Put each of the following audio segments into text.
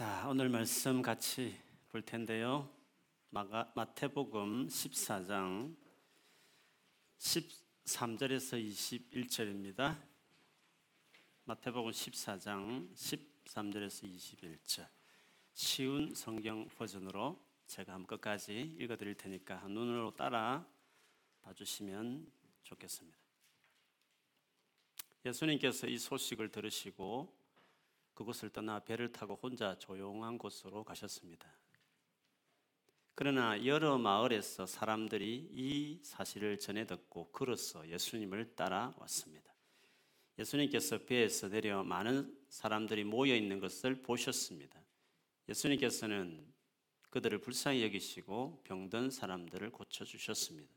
자, 오늘 말씀 같이 볼 텐데요. 마가, 마태복음 14장 13절에서 21절입니다. 마태복음 14장 13절에서 21절. 쉬운 성경 버전으로 제가 한번 끝까지 읽어 드릴 테니까 눈으로 따라 봐 주시면 좋겠습니다. 예수님께서 이 소식을 들으시고 그곳을 떠나 배를 타고 혼자 조용한 곳으로 가셨습니다. 그러나 여러 마을에서 사람들이 이 사실을 전해 듣고 걸어서 예수님을 따라왔습니다. 예수님께서 배에서 내려 많은 사람들이 모여 있는 것을 보셨습니다. 예수님께서는 그들을 불쌍히 여기시고 병든 사람들을 고쳐 주셨습니다.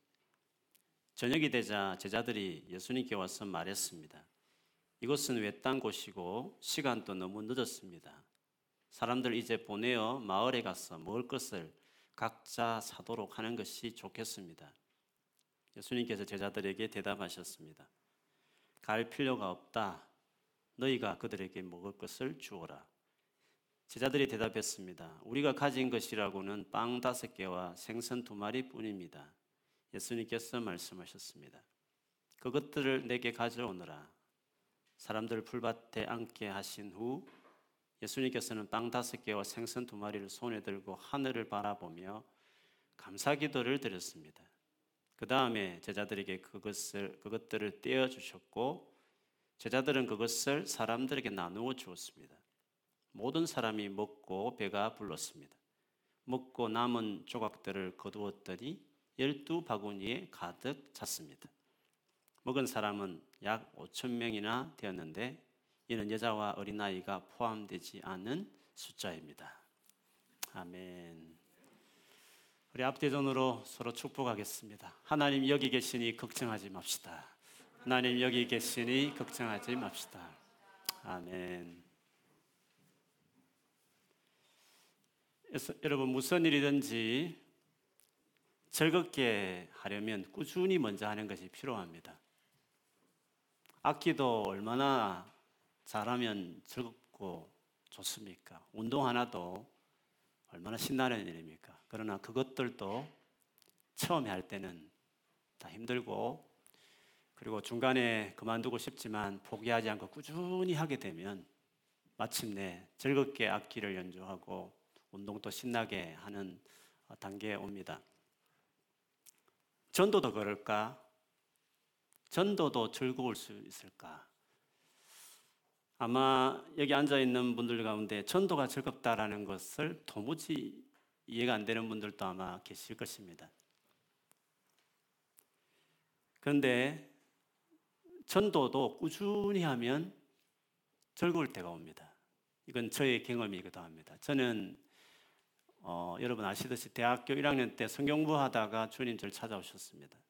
저녁이 되자 제자들이 예수님께 와서 말했습니다. 이곳은 외딴 곳이고 시간도 너무 늦었습니다. 사람들 이제 보내어 마을에 가서 먹을 것을 각자 사도록 하는 것이 좋겠습니다. 예수님께서 제자들에게 대답하셨습니다. 갈 필요가 없다. 너희가 그들에게 먹을 것을 주어라. 제자들이 대답했습니다. 우리가 가진 것이라고는 빵 다섯 개와 생선 두 마리 뿐입니다. 예수님께서 말씀하셨습니다. 그것들을 내게 가져오너라. 사람들 풀밭에 앉게 하신 후 예수님께서는 빵 다섯 개와 생선 두 마리를 손에 들고 하늘을 바라보며 감사 기도를 드렸습니다. 그 다음에 제자들에게 그것을 그것들을 떼어 주셨고 제자들은 그것을 사람들에게 나누어 주었습니다. 모든 사람이 먹고 배가 불렀습니다. 먹고 남은 조각들을 거두었더니 열두 바구니에 가득 찼습니다. 먹은 사람은 약 5천 명이나 되었는데 이는 여자와 어린아이가 포함되지 않은 숫자입니다. 아멘. 우리 앞대전으로 서로 축복하겠습니다. 하나님 여기 계시니 걱정하지 맙시다. 하나님 여기 계시니 걱정하지 맙시다. 아멘. 여러분 무슨 일이든지 즐겁게 하려면 꾸준히 먼저 하는 것이 필요합니다. 악기도 얼마나 잘하면 즐겁고 좋습니까? 운동 하나도 얼마나 신나는 일입니까? 그러나 그것들도 처음에 할 때는 다 힘들고 그리고 중간에 그만두고 싶지만 포기하지 않고 꾸준히 하게 되면 마침내 즐겁게 악기를 연주하고 운동도 신나게 하는 단계에 옵니다. 전도도 그럴까? 전도도 즐거울 수 있을까? 아마 여기 앉아 있는 분들 가운데 전도가 즐겁다라는 것을 도무지 이해가 안 되는 분들도 아마 계실 것입니다. 그런데 전도도 꾸준히 하면 즐거울 때가 옵니다. 이건 저의 경험이기도 합니다. 저는 어, 여러분 아시듯이 대학교 1학년 때 성경부 하다가 주님 저를 찾아오셨습니다.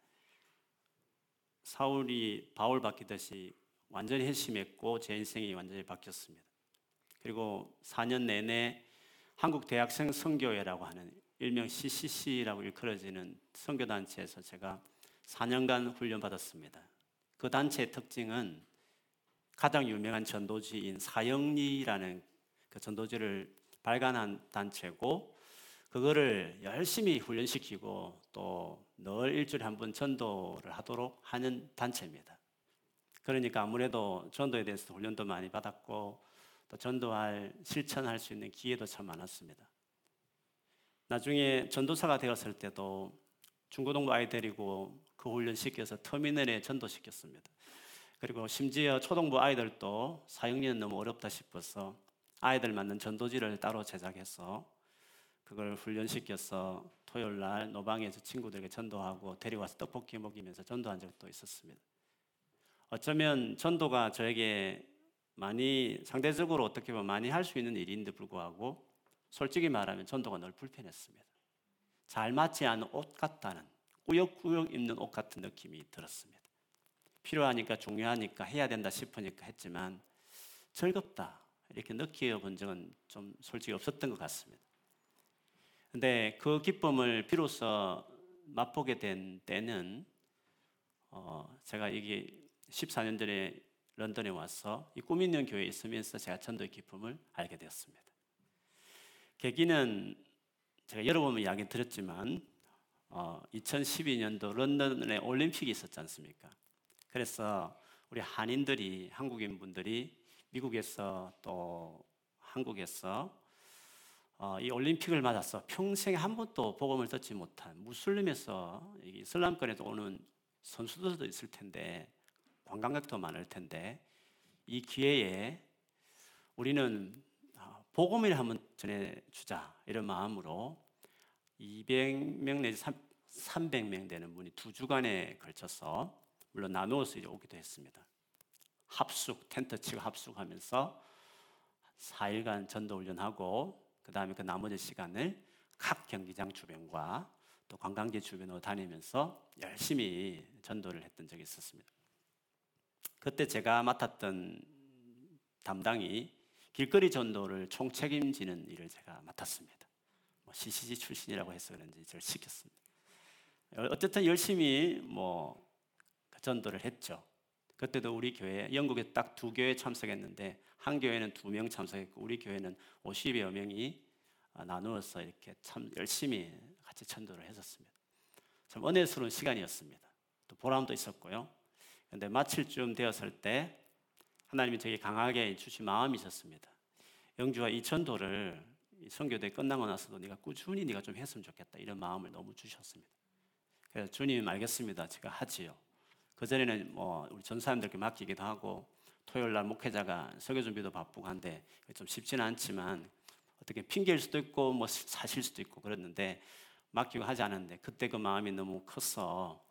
사울이 바울 바뀌듯이 완전히 회심했고 제 인생이 완전히 바뀌었습니다. 그리고 4년 내내 한국 대학생 선교회라고 하는 일명 CCC라고 일컬어지는 선교 단체에서 제가 4년간 훈련 받았습니다. 그 단체의 특징은 가장 유명한 전도지인 사형리라는 그 전도지를 발간한 단체고 그거를 열심히 훈련시키고 또 늘 일주일에 한 번 전도를 하도록 하는 단체입니다. 그러니까 아무래도 전도에 대해서 훈련도 많이 받았고 또 전도할 실천할 수 있는 기회도 참 많았습니다. 나중에 전도사가 되었을 때도 중고등부 아이 데리고 그 훈련 시켜서 터미널에 전도시켰습니다. 그리고 심지어 초등부 아이들도 4학년 너무 어렵다 싶어서 아이들 맞는 전도지를 따로 제작해서 그걸 훈련시켜서 토요일 날 노방에서 친구들에게 전도하고 데려와서 떡볶이 먹이면서 전도한 적도 있었습니다. 어쩌면 전도가 저에게 많이 상대적으로 어떻게 보면 많이 할 수 있는 일인데 불구하고 솔직히 말하면 전도가 늘 불편했습니다. 잘 맞지 않은 옷 같다는 꾸역꾸역 입는 옷 같은 느낌이 들었습니다. 필요하니까 중요하니까 해야 된다 싶으니까 했지만 즐겁다 이렇게 느껴본 적은 좀 솔직히 없었던 것 같습니다. 근데 그 기쁨을 비로소 맛보게 된 때는 어 제가 이게 14년 전에 런던에 와서 이 꿈 있는 교회에 있으면서 제가 전도의 기쁨을 알게 되었습니다. 계기는 제가 여러 번 이야기 드렸지만 어, 2012년도 런던에 올림픽이 있었지 않습니까? 그래서 우리 한인들이 한국인 분들이 미국에서 또 한국에서 어, 이 올림픽을 맞아서 평생에 한 번도 복음을 듣지 못한 무슬림에서 이슬람권에서 오는 선수들도 있을 텐데 관광객도 많을 텐데 이 기회에 우리는 아, 복음을 한번 전해주자 이런 마음으로 200명 내지 300명 되는 분이 두 주간에 걸쳐서 물론 나누어서 이제 오기도 했습니다. 합숙 텐트 치고 합숙하면서 4일간 전도 훈련하고 그 다음에 그 나머지 시간을 각 경기장 주변과 또 관광지 주변으로 다니면서 열심히 전도를 했던 적이 있었습니다. 그때 제가 맡았던 담당이 길거리 전도를 총책임지는 일을 제가 맡았습니다. 뭐 CCG 출신이라고 해서 그런지 저를 시켰습니다. 어쨌든 열심히 뭐그 전도를 했죠. 그때도 우리 교회 영국에 딱 두 교회 참석했는데 한 교회는 두 명 참석했고 우리 교회는 50여 명이 나누어서 이렇게 참 열심히 같이 전도를 했었습니다. 참 은혜스러운 시간이었습니다. 또 보람도 있었고요. 그런데 마칠 쯤 되었을 때 하나님이 되게 강하게 주신 마음이 있었습니다. 영주와 이 전도를 선교대 끝나고 나서도 네가 꾸준히 네가 좀 했으면 좋겠다 이런 마음을 너무 주셨습니다. 그래서 주님 알겠습니다. 제가 하지요. 그 전에는 뭐 우리 전사님들께 맡기기도 하고 토요일 날 목회자가 설교 준비도 바쁘고 한데 좀 쉽지는 않지만 어떻게 핑계일 수도 있고 뭐 사실 수도 있고 그랬는데 맡기고 하지 않았는데 그때 그 마음이 너무 컸어.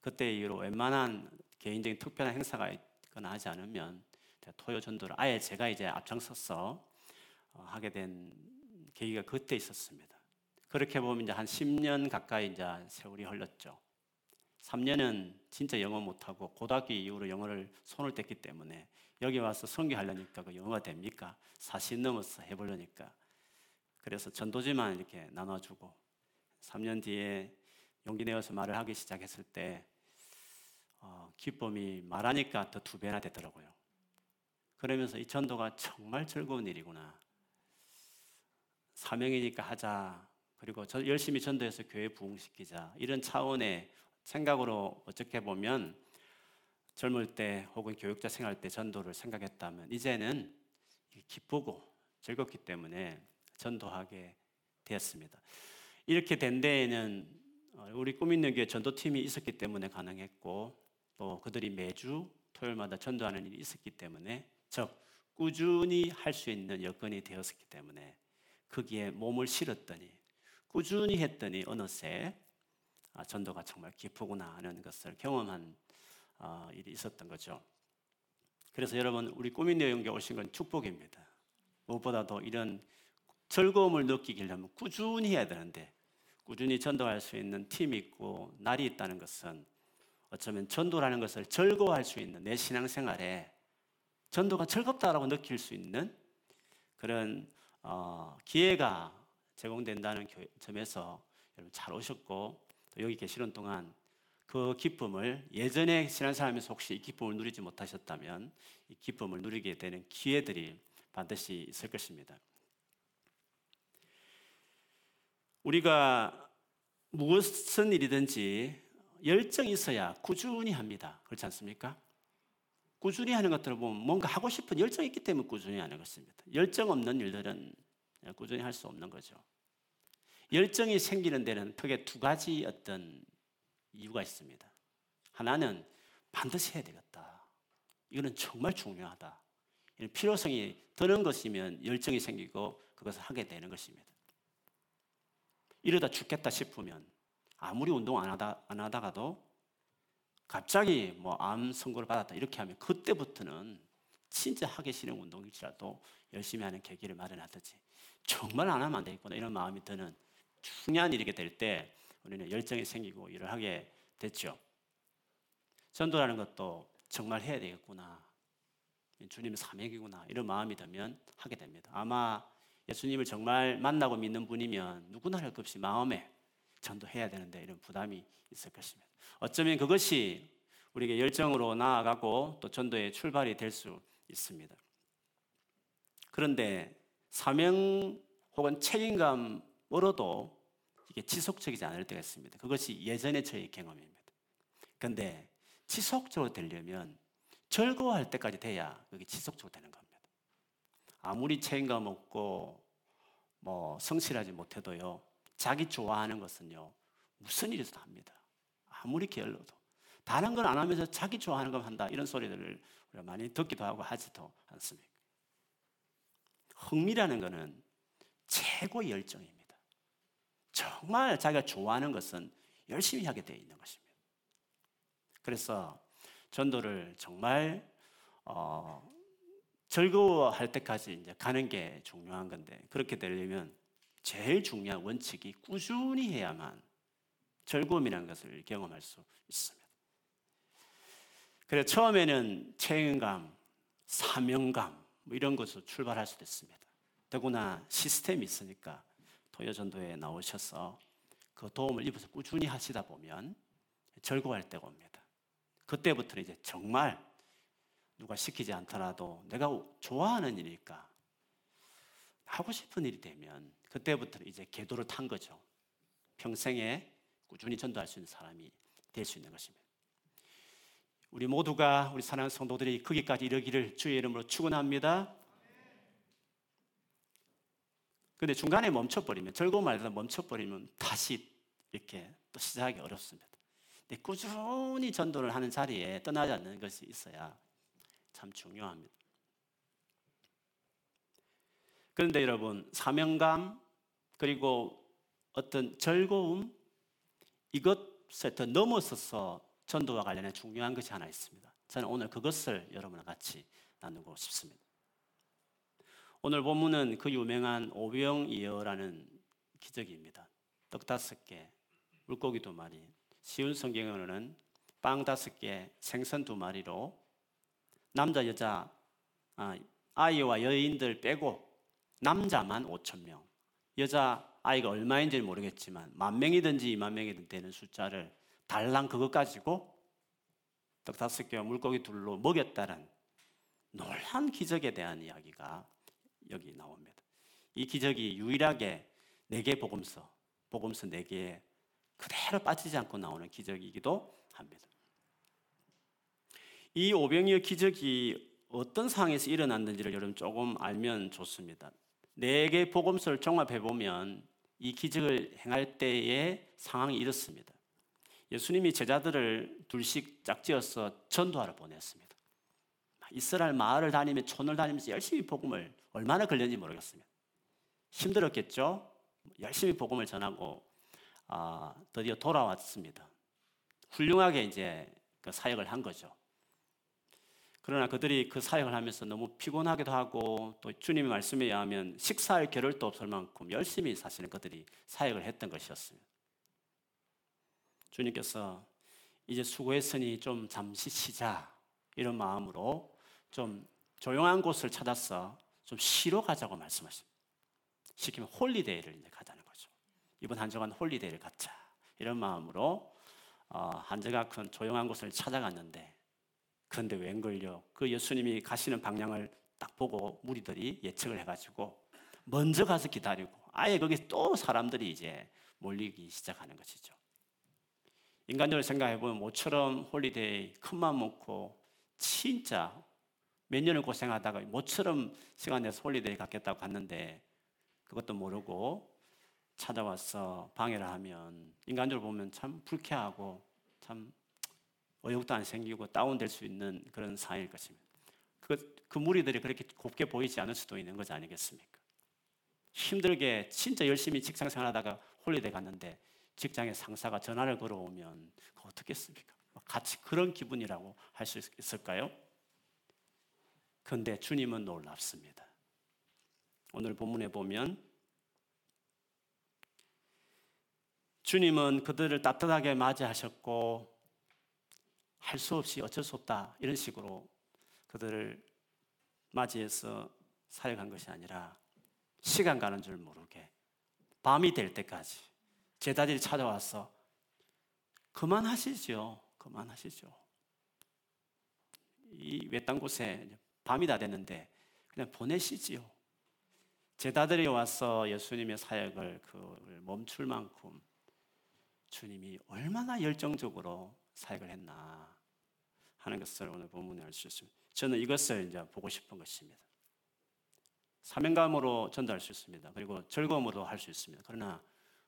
그때 이후로 웬만한 개인적인 특별한 행사가 있거나 하지 않으면 토요 전도를 아예 제가 이제 앞장서서 어, 하게 된 계기가 그때 있었습니다. 그렇게 보면 이제 한 10년 가까이 이제 세월이 흘렀죠. 3년은 진짜 영어 못하고 고등학교 이후로 영어를 손을 뗐기 때문에 여기 와서 성교하려니까 그 영어가 됩니까? 40 넘어서 해보려니까. 그래서 전도지만 이렇게 나눠주고 3년 뒤에 용기 내어서 말을 하기 시작했을 때 어, 기쁨이 말하니까 더두 배나 되더라고요. 그러면서 이 전도가 정말 즐거운 일이구나. 사명이니까 하자. 그리고 열심히 전도해서 교회 부흥시키자. 이런 차원의 생각으로 어떻게 보면 젊을 때 혹은 교육자 생활 때 전도를 생각했다면 이제는 기쁘고 즐겁기 때문에 전도하게 되었습니다. 이렇게 된 데에는 어, 우리 꿈 있는 교회 전도팀이 있었기 때문에 가능했고 또 그들이 매주 토요일마다 전도하는 일이 있었기 때문에 즉 꾸준히 할 수 있는 여건이 되었기 때문에 거기에 몸을 실었더니 꾸준히 했더니 어느새 아, 전도가 정말 기쁘구나 하는 것을 경험한 어, 일이 있었던 거죠. 그래서 여러분 우리 꾸민내 영계 오신 건 축복입니다. 무엇보다도 이런 즐거움을 느끼려면 꾸준히 해야 되는데 꾸준히 전도할 수 있는 팀이 있고 날이 있다는 것은 어쩌면 전도라는 것을 즐거워할 수 있는 내 신앙생활에 전도가 즐겁다라고 느낄 수 있는 그런 어, 기회가 제공된다는 점에서 여러분 잘 오셨고 여기 계시는 동안 그 기쁨을 예전에 신앙생활하면서 혹시 이 기쁨을 누리지 못하셨다면 이 기쁨을 누리게 되는 기회들이 반드시 있을 것입니다. 우리가 무슨 일이든지 열정이 있어야 꾸준히 합니다. 그렇지 않습니까? 꾸준히 하는 것들을 보면 뭔가 하고 싶은 열정이 있기 때문에 꾸준히 하는 것입니다. 열정 없는 일들은 꾸준히 할 수 없는 거죠. 열정이 생기는 데는 크게 두 가지 어떤 이유가 있습니다. 하나는 반드시 해야 되겠다. 이거는 정말 중요하다. 필요성이 드는 것이면 열정이 생기고 그것을 하게 되는 것입니다. 이러다 죽겠다 싶으면 아무리 운동 안, 하다, 안 하다가도 갑자기 뭐 암 선고를 받았다 이렇게 하면 그때부터는 진짜 하기 싫은 운동일지라도 열심히 하는 계기를 마련하듯이 정말 안 하면 안 되겠구나 이런 마음이 드는 중요한 일이 될때 우리는 열정이 생기고 일을 하게 됐죠. 전도라는 것도 정말 해야 되겠구나. 주님의 사명이구나. 이런 마음이 들면 하게 됩니다. 아마 예수님을 정말 만나고 믿는 분이면 누구나 할 것 없이 마음에 전도해야 되는데 이런 부담이 있을 것입니다. 어쩌면 그것이 우리에게 열정으로 나아가고 또 전도의 출발이 될 수 있습니다. 그런데 사명 혹은 책임감 으로도 이게 지속적이지 않을 때가 있습니다. 그것이 예전의 저의 경험입니다. 근데 지속적으로 되려면 즐거워할 때까지 돼야 그게 지속적으로 되는 겁니다. 아무리 책임감 없고 뭐 성실하지 못해도요. 자기 좋아하는 것은요. 무슨 일이든 합니다. 아무리 게을러도. 다른 건 안 하면서 자기 좋아하는 걸 한다. 이런 소리들을 우리가 많이 듣기도 하고 하지도 않습니까? 흥미라는 것은 최고의 열정입니다. 정말 자기가 좋아하는 것은 열심히 하게 되어 있는 것입니다. 그래서 전도를 정말 어, 즐거워할 때까지 이제 가는 게 중요한 건데 그렇게 되려면 제일 중요한 원칙이 꾸준히 해야만 즐거움이라는 것을 경험할 수 있습니다. 그래 처음에는 책임감, 사명감 뭐 이런 것으로 출발할 수도 있습니다. 더구나 시스템이 있으니까 토요전도에 나오셔서 그 도움을 입어서 꾸준히 하시다 보면 즐거워할 때가 옵니다. 그때부터 이제 정말 누가 시키지 않더라도 내가 좋아하는 일이니까 하고 싶은 일이 되면 그때부터 이제 궤도를 탄 거죠. 평생에 꾸준히 전도할 수 있는 사람이 될 수 있는 것입니다. 우리 모두가 우리 사랑하는 성도들이 거기까지 이르기를 주의 이름으로 축원합니다. 근데 중간에 멈춰버리면 즐거운 말에서 멈춰버리면 다시 이렇게 또 시작하기 어렵습니다. 근데 꾸준히 전도를 하는 자리에 떠나지 않는 것이 있어야 참 중요합니다. 그런데 여러분 사명감 그리고 어떤 즐거움 이것에 더 넘어서서 전도와 관련해 중요한 것이 하나 있습니다. 저는 오늘 그것을 여러분과 같이 나누고 싶습니다. 오늘 본문은 그 유명한 오병이어라는 기적입니다. 떡 다섯 개, 물고기 두 마리. 쉬운 성경으로는 빵 다섯 개, 생선 두 마리로 남자 여자 아, 아이와 여인들 빼고 남자만 5천 명, 여자 아이가 얼마인지 모르겠지만 만 명이든지 이만 명이든 되는 숫자를 달랑 그것 가지고 떡 다섯 개와 물고기 둘로 먹였다는 놀란 기적에 대한 이야기가 여기 나옵니다. 이 기적이 유일하게 네 개 복음서, 복음서 네 개에 그대로 빠지지 않고 나오는 기적이기도 합니다. 이 오병이어 기적이 어떤 상황에서 일어났는지를 여러분 조금 알면 좋습니다. 네 개 복음서를 종합해 보면 이 기적을 행할 때의 상황이 이렇습니다. 예수님이 제자들을 둘씩 짝지어서 전도하러 보냈습니다. 이스라엘 마을을 다니며 촌을 다니면서 열심히 복음을 얼마나 걸렸는지 모르겠습니다. 힘들었겠죠? 열심히 복음을 전하고 아, 드디어 돌아왔습니다. 훌륭하게 이제 그 사역을 한 거죠. 그러나 그들이 그 사역을 하면서 너무 피곤하기도 하고 또 주님의 말씀에 의하면 식사할 겨를도 없을 만큼 열심히 사실은 그들이 사역을 했던 것이었습니다. 주님께서 이제 수고했으니 좀 잠시 쉬자 이런 마음으로 좀 조용한 곳을 찾아서 좀 쉬러 가자고 말씀하십니다. 시키면 holiday를 이제 가자는 거죠. 이번 한 주간 holiday를 갖자 이런 마음으로 어, 한적한 큰 조용한 곳을 찾아갔는데 그런데 웬걸요? 그 예수님이 가시는 방향을 딱 보고 무리들이 예측을 해가지고 먼저 가서 기다리고 아예 거기 또 사람들이 이제 몰리기 시작하는 것이죠. 인간적으로 생각해보면 모처럼 holiday 큰맘 먹고 진짜 몇 년을 고생하다가 모처럼 시간 내서 holiday 갖겠다고 갔는데 그것도 모르고 찾아와서 방해를 하면 인간적으로 보면 참 불쾌하고 참 의욕도 안 생기고 다운될 수 있는 그런 상황일 것입니다. 그, 그 무리들이 그렇게 곱게 보이지 않을 수도 있는 것이 아니겠습니까? 힘들게 진짜 열심히 직장 생활하다가 holiday 갔는데 직장의 상사가 전화를 걸어오면 어떻겠습니까? 같이 그런 기분이라고 할 수 있을까요? 그런데 주님은 놀랍습니다. 오늘 본문에 보면 주님은 그들을 따뜻하게 맞이하셨고 할 수 없이 어쩔 수 없다 이런 식으로 그들을 맞이해서 사역한 것이 아니라 시간 가는 줄 모르게 밤이 될 때까지 제자들이 찾아와서 그만하시죠. 그만하시죠. 이 외딴 곳에 밤이 다 됐는데 그냥 보내시지요. 제자들이 와서 예수님의 사역을 그 멈출 만큼 주님이 얼마나 열정적으로 사역을 했나 하는 것을 오늘 본문에 알 수 있습니다. 저는 이것을 이제 보고 싶은 것입니다. 사명감으로 전달할 수 있습니다. 그리고 즐거움으로 할 수 있습니다. 그러나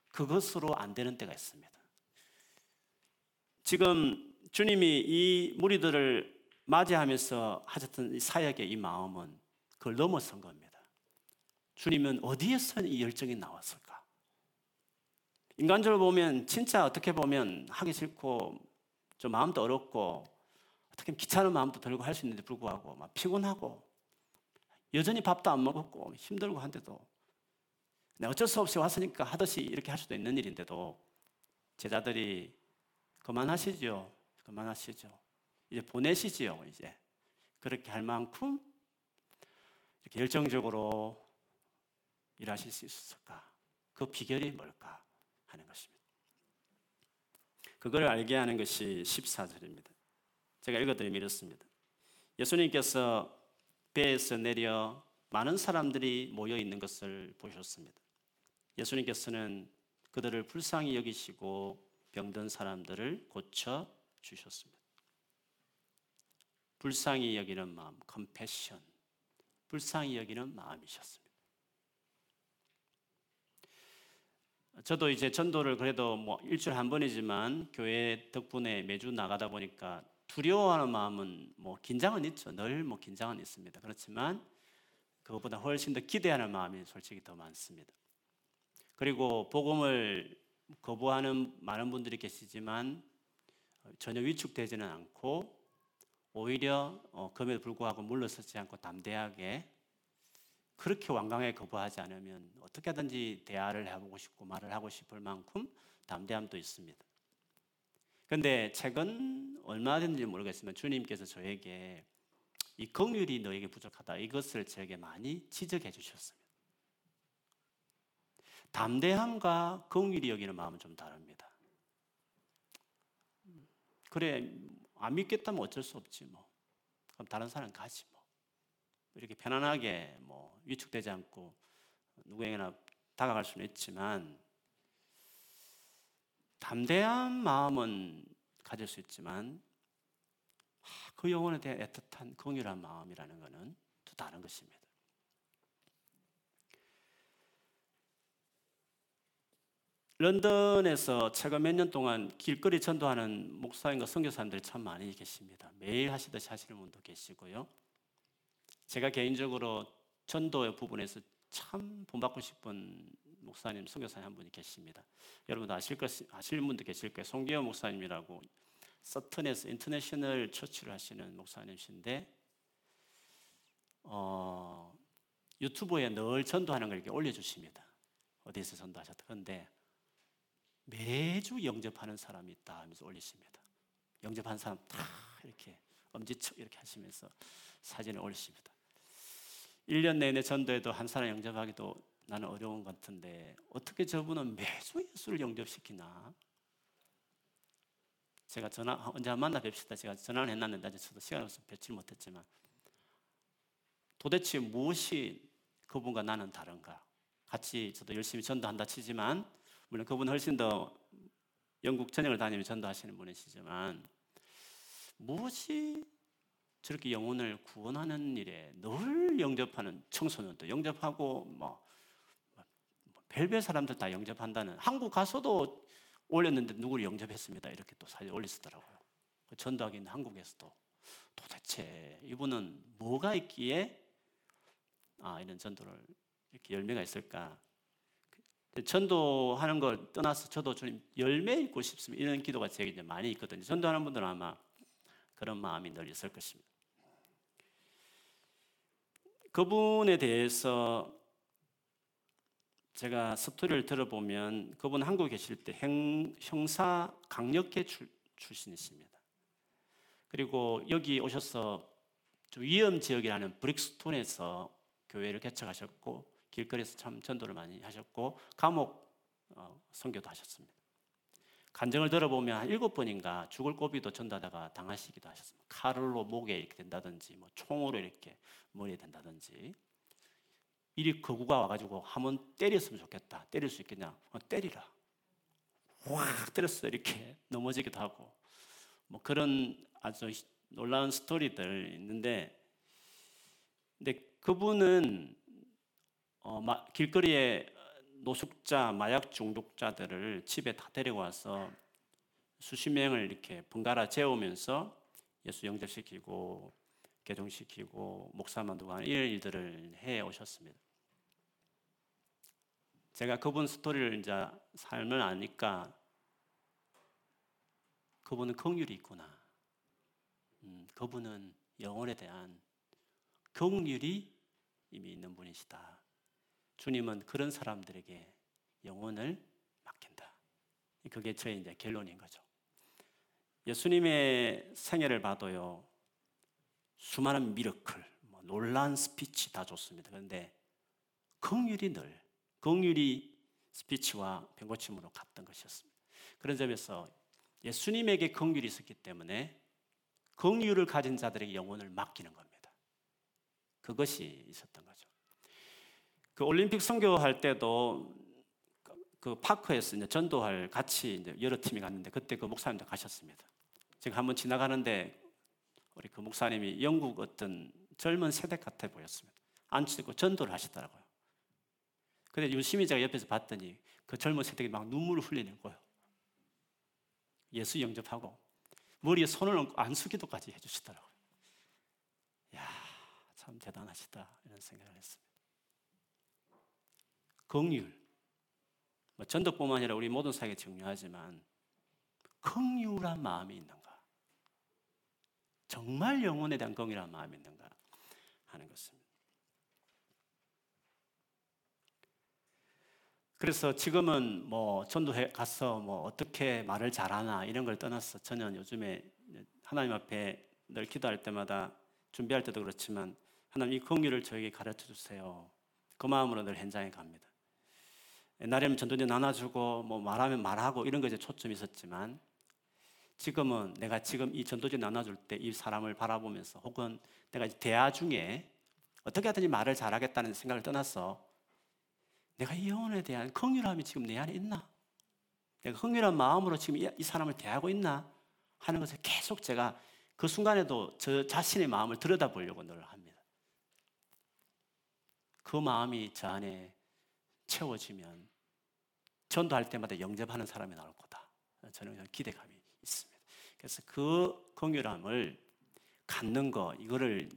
그것으로 안 되는 때가 있습니다. 지금 주님이 이 무리들을 맞이하면서 하셨던 사역의 이 마음은 그걸 넘어선 겁니다. 주님은 어디에서 이 열정이 나왔을까? 인간적으로 보면 진짜 어떻게 보면 하기 싫고 좀 마음도 어렵고 어떻게 귀찮은 마음도 들고 할 수 있는데 불구하고 막 피곤하고 여전히 밥도 안 먹었고 힘들고 한데도 어쩔 수 없이 왔으니까 하듯이 이렇게 할 수도 있는 일인데도 제자들이 그만하시죠. 그만하시죠. 이제 보내시지요. 이제 그렇게 할 만큼 이렇게 열정적으로 일하실 수 있었을까? 그 비결이 뭘까 하는 것입니다. 그걸 알게 하는 것이 14절입니다. 제가 읽어드리면 이렇습니다. 예수님께서 배에서 내려 많은 사람들이 모여 있는 것을 보셨습니다. 예수님께서는 그들을 불쌍히 여기시고 병든 사람들을 고쳐 주셨습니다. 불쌍히 여기는 마음, 컴패션. 불쌍히 여기는 마음이셨습니다. 저도 이제 전도를 그래도 뭐 일주일에 한 번이지만 교회 덕분에 매주 나가다 보니까 두려워하는 마음은 뭐 긴장은 있죠. 늘 뭐 긴장은 있습니다. 그렇지만 그것보다 훨씬 더 기대하는 마음이 솔직히 더 많습니다. 그리고 복음을 거부하는 많은 분들이 계시지만 전혀 위축되지는 않고 오히려 어, 금에도 불구하고 물러서지 않고 담대하게 그렇게 완강하게 거부하지 않으면 어떻게든지 대화를 해보고 싶고 말을 하고 싶을 만큼 담대함도 있습니다. 그런데 최근 얼마 됐는지 모르겠지만 주님께서 저에게 이 긍휼이 너에게 부족하다 이것을 저에게 많이 지적해 주셨습니다. 담대함과 긍휼이 여기는 마음은 좀 다릅니다. 그래 안 믿겠다면 어쩔 수 없지 뭐. 그럼 다른 사람 가지 뭐. 이렇게 편안하게 뭐 위축되지 않고 누구에게나 다가갈 수는 있지만 담대한 마음은 가질 수 있지만 그 영혼에 대한 애틋한 긍휼한 마음이라는 것은 또 다른 것입니다. 런던에서 최근 몇 년 동안 길거리 전도하는 목사님과 선교사님들이 참 많이 계십니다. 매일 하시듯이 하시는 분도 계시고요. 제가 개인적으로 전도의 부분에서 참 본받고 싶은 목사님, 선교사님 한 분이 계십니다. 여러분도 아실 것, 아실 분도 계실 거예요. 송기호 목사님이라고 서턴에서 International Church를 하시는 목사님이신데, 어, 유튜브에 늘 전도하는 걸 이렇게 올려주십니다. 어디서 전도하셨다. 그런데 매주 영접하는 사람이 있다 하면서 올리십니다. 영접한 사람 다 이렇게 엄지척 이렇게 하시면서 사진을 올리십니다. 1년 내내 전도에도 한 사람 영접하기도 나는 어려운 것 같은데 어떻게 저분은 매주 예수를 영접시키나? 제가 전화 언제 한 만나 뵙시다 제가 전화를 해놨는데 아직 저도 시간이 없어서 뵙지 못했지만 도대체 무엇이 그분과 나는 다른가? 같이 저도 열심히 전도한다 치지만 물론 그분 훨씬 더 영국 전역을 다니며 전도하시는 분이시지만 무엇이 저렇게 영혼을 구원하는 일에 늘 영접하는 청소년도 영접하고 뭐, 뭐 별별 사람들 다 영접한다는 한국 가서도 올렸는데 누구를 영접했습니다 이렇게 또 사진 올리시더라고요. 그 전도하기 있는 한국에서도 도대체 이분은 뭐가 있기에 아 이런 전도를 이렇게 열매가 있을까 전도하는 걸 떠나서 저도 주님 열매 있고 싶습니다. 이런 기도가 제게 이제 많이 있거든요. 전도하는 분들은 아마 그런 마음이 늘 있을 것입니다. 그분에 대해서 제가 스토리를 들어보면 그분 한국에 계실 때 형, 형사 강력계 출, 출신이십니다. 그리고 여기 오셔서 위험 지역이라는 브릭스톤에서 교회를 개척하셨고 길거리에서 참 전도를 많이 하셨고 감옥 어, 선교도 하셨습니다. 간증을 들어보면 한 일곱 번인가 죽을 고비도 전도하다가 당하시기도 하셨습니다. 칼로 목에 이렇게 된다든지, 뭐 총으로 이렇게 머리에 된다든지. 이리 거구가 와가지고 한번 때렸으면 좋겠다. 때릴 수 있겠냐? 어, 때리라. 확 때렸어 이렇게 넘어지기도 하고 뭐 그런 아주 놀라운 스토리들 있는데 근데 그분은 어, 마, 길거리에 노숙자, 마약 중독자들을 집에 다 데려와서 수십 명을 이렇게 번갈아 재우면서 예수 영접시키고 개종시키고 목사 만두고 하는 이런 일들을 해 오셨습니다. 제가 그분 스토리를 이제 삶을 아니까 그분은 긍휼이 있구나. 음, 그분은 영혼에 대한 긍휼이 이미 있는 분이시다. 주님은 그런 사람들에게 영혼을 맡긴다. 그게 저의 이제 결론인 거죠. 예수님의 생애를 봐도요, 수많은 miracle, 뭐 놀란 스피치 다 좋습니다. 그런데 긍휼이 늘, 긍휼이 스피치와 병고침으로 갔던 것이었습니다. 그런 점에서 예수님에게 긍휼이 있었기 때문에 긍휼을 가진 자들에게 영혼을 맡기는 겁니다. 그것이 있었던 거죠. 그 올림픽 선교할 때도 그 파크에서 이제 전도할 같이 이제 여러 팀이 갔는데 그때 그 목사님도 가셨습니다. 제가 한번 지나가는데 우리 그 목사님이 영국 어떤 젊은 세대 같아 보였습니다. 앉히고 전도를 하시더라고요. 근데 유심히 제가 옆에서 봤더니 그 젊은 세대가 막 눈물을 흘리는 거예요. 예수 영접하고 머리에 손을 얹고 안수기도까지 해주시더라고요. 야, 참 대단하시다 이런 생각을 했습니다. 긍휼, 뭐 전도뿐만 아니라 우리 모든 사역에 중요하지만 긍휼한 마음이 있는가? 정말 영혼에 대한 긍휼한 마음이 있는가 하는 것입니다. 그래서 지금은 뭐 전도해 가서 뭐 어떻게 말을 잘하나 이런 걸 떠나서 저는 요즘에 하나님 앞에 늘 기도할 때마다 준비할 때도 그렇지만 하나님 이 긍휼을 저에게 가르쳐 주세요. 그 마음으로 늘 현장에 갑니다. 옛날에는 전도지 나눠주고 뭐 말하면 말하고 이런 것에 초점이 있었지만 지금은 내가 지금 이 전도지 나눠줄 때 이 사람을 바라보면서 혹은 내가 대화 중에 어떻게 하든지 말을 잘하겠다는 생각을 떠나서 내가 이 영혼에 대한 긍휼함이 지금 내 안에 있나? 내가 긍휼한 마음으로 지금 이 사람을 대하고 있나? 하는 것을 계속 제가 그 순간에도 저 자신의 마음을 들여다보려고 늘 합니다. 그 마음이 저 안에 채워지면 전도할 때마다 영접하는 사람이 나올 거다. 저는 기대감이 있습니다. 그래서 그 긍휼함을 갖는 거 이거를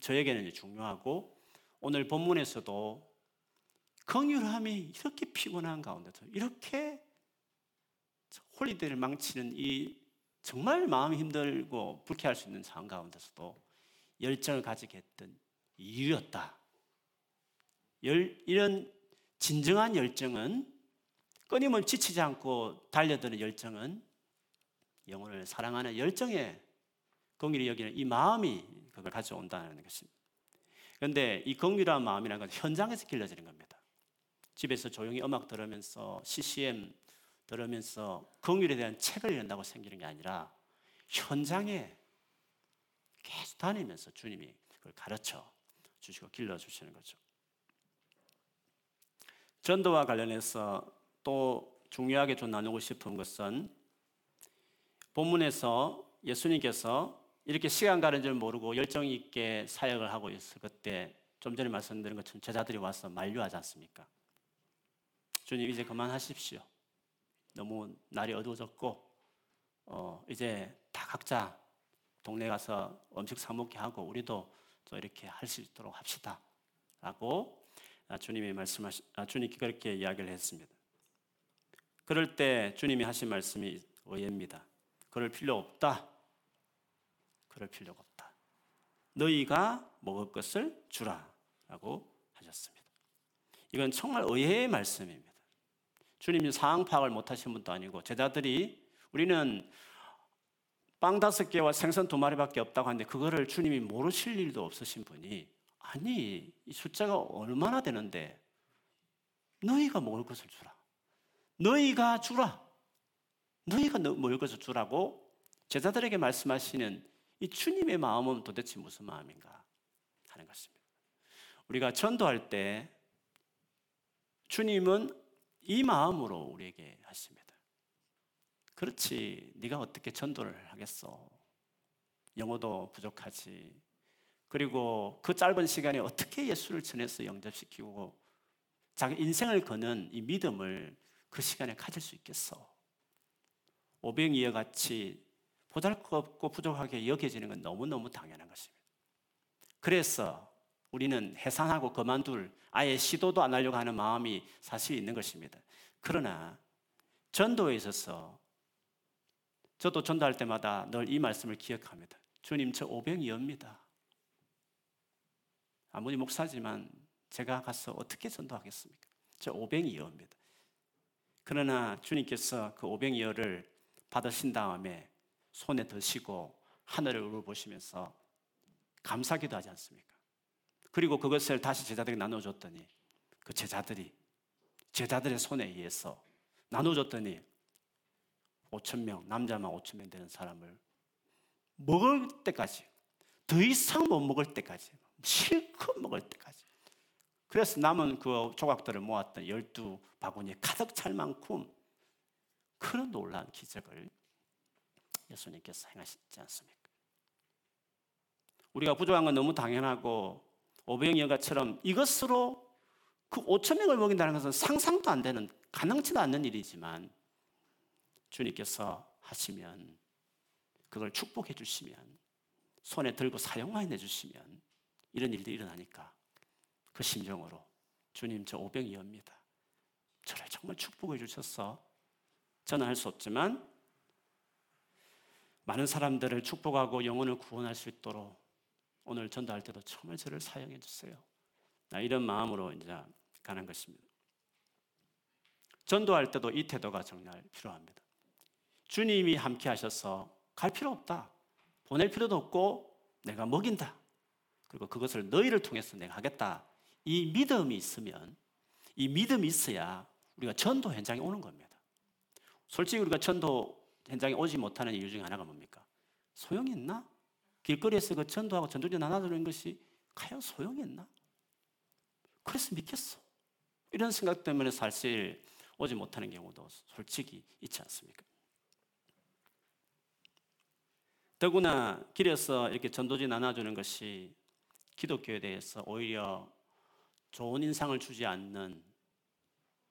저에게는 중요하고 오늘 본문에서도 긍휼함이 이렇게 피곤한 가운데서 이렇게 holiday를 망치는 이 정말 마음이 힘들고 불쾌할 수 있는 상황 가운데서도 열정을 가지게 했던 이유였다. 열, 이런 진정한 열정은 끊임없이 지치지 않고 달려드는 열정은 영혼을 사랑하는 열정에 긍휼히 여기는 이 마음이 그걸 가져온다는 것입니다. 그런데 이 긍휼한 마음이라는 건 현장에서 길러지는 겁니다. 집에서 조용히 음악 들으면서 CCM 들으면서 긍휼에 대한 책을 읽는다고 생기는 게 아니라 현장에 계속 다니면서 주님이 그걸 가르쳐 주시고 길러 주시는 거죠. 전도와 관련해서 또 중요하게 좀 나누고 싶은 것은 본문에서 예수님께서 이렇게 시간 가는 줄 모르고 열정 있게 사역을 하고 있을 그때 좀 전에 말씀드린 것처럼 제자들이 와서 만류하지 않습니까? 주님 이제 그만하십시오. 너무 날이 어두워졌고 어, 이제 다 각자 동네 가서 음식 사 먹게 하고 우리도 또 이렇게 할 수 있도록 합시다라고 주님이 말씀하시 아, 주님께 그렇게 이야기를 했습니다. 그럴 때 주님이 하신 말씀이 의예입니다. 그럴 필요 없다. 그럴 필요가 없다. 너희가 먹을 것을 주라 라고 하셨습니다. 이건 정말 의외의 말씀입니다. 주님이 상황 파악을 못하신 분도 아니고 제자들이 우리는 빵 다섯 개와 생선 두 마리밖에 없다고 하는데 그거를 주님이 모르실 일도 없으신 분이 아니 이 숫자가 얼마나 되는데 너희가 먹을 것을 주라 너희가 주라 너희가 먹을 것을 주라고 제자들에게 말씀하시는 이 주님의 마음은 도대체 무슨 마음인가 하는 것입니다 우리가 전도할 때 주님은 이 마음으로 우리에게 하십니다. 그렇지, 네가 어떻게 전도를 하겠어? 영어도 부족하지. 그리고 그 짧은 시간에 어떻게 예수를 전해서 영접시키고 자기 인생을 거는 이 믿음을 그 시간에 가질 수 있겠어? 오병이어 같이 보잘것없고 부족하게 여겨지는 건 너무너무 당연한 것입니다. 그래서 우리는 해산하고 그만둘 아예 시도도 안 하려고 하는 마음이 사실 있는 것입니다. 그러나 전도에 있어서 저도 전도할 때마다 늘 이 말씀을 기억합니다. 주님, 저 오병이어입니다. 아무리 목사지만 제가 가서 어떻게 전도하겠습니까? 저 오병이어입니다. 그러나 주님께서 그 오병이어를 받으신 다음에 손에 드시고 하늘을 우러보시면서 감사기도 하지 않습니까? 그리고 그것을 다시 제자들에게 나눠줬더니 그 제자들이 제자들의 손에 의해서 나눠줬더니 5천 명 남자만 5천 명 되는 사람을 먹을 때까지 더 이상 못 먹을 때까지 실컷 먹을 때까지 그래서 남은 그 조각들을 모았던 열두 바구니에 가득 찰 만큼 그런 놀라운 기적을 예수님께서 행하시지 않습니까? 우리가 부족한 건 너무 당연하고 오병이어가처럼 이것으로 그 5천 명을 먹인다는 것은 상상도 안 되는 가능치도 않는 일이지만 주님께서 하시면 그걸 축복해 주시면 손에 들고 사용하여 주시면 이런 일들이 일어나니까 그 심정으로 주님 저 오병이어입니다. 저를 정말 축복해 주셔서 저는 할 수 없지만 많은 사람들을 축복하고 영혼을 구원할 수 있도록 오늘 전도할 때도 정말 저를 사용해 주세요. 이런 마음으로 이제 가는 것입니다. 전도할 때도 이 태도가 정말 필요합니다. 주님이 함께 하셔서 갈 필요 없다. 보낼 필요도 없고 내가 먹인다. 그리고 그것을 너희를 통해서 내가 하겠다. 이 믿음이 있으면 이 믿음이 있어야 우리가 전도 현장에 오는 겁니다. 솔직히 우리가 전도 현장에 오지 못하는 이유 중에 하나가 뭡니까? 소용이 있나? 길거리에서 그 전도하고 전도지 나눠주는 것이 과연 소용이 있나? 그래서 믿겠어. 이런 생각 때문에 사실 오지 못하는 경우도 솔직히 있지 않습니까? 더구나 길에서 이렇게 전도지 나눠주는 것이 기독교에 대해서 오히려 좋은 인상을 주지 않는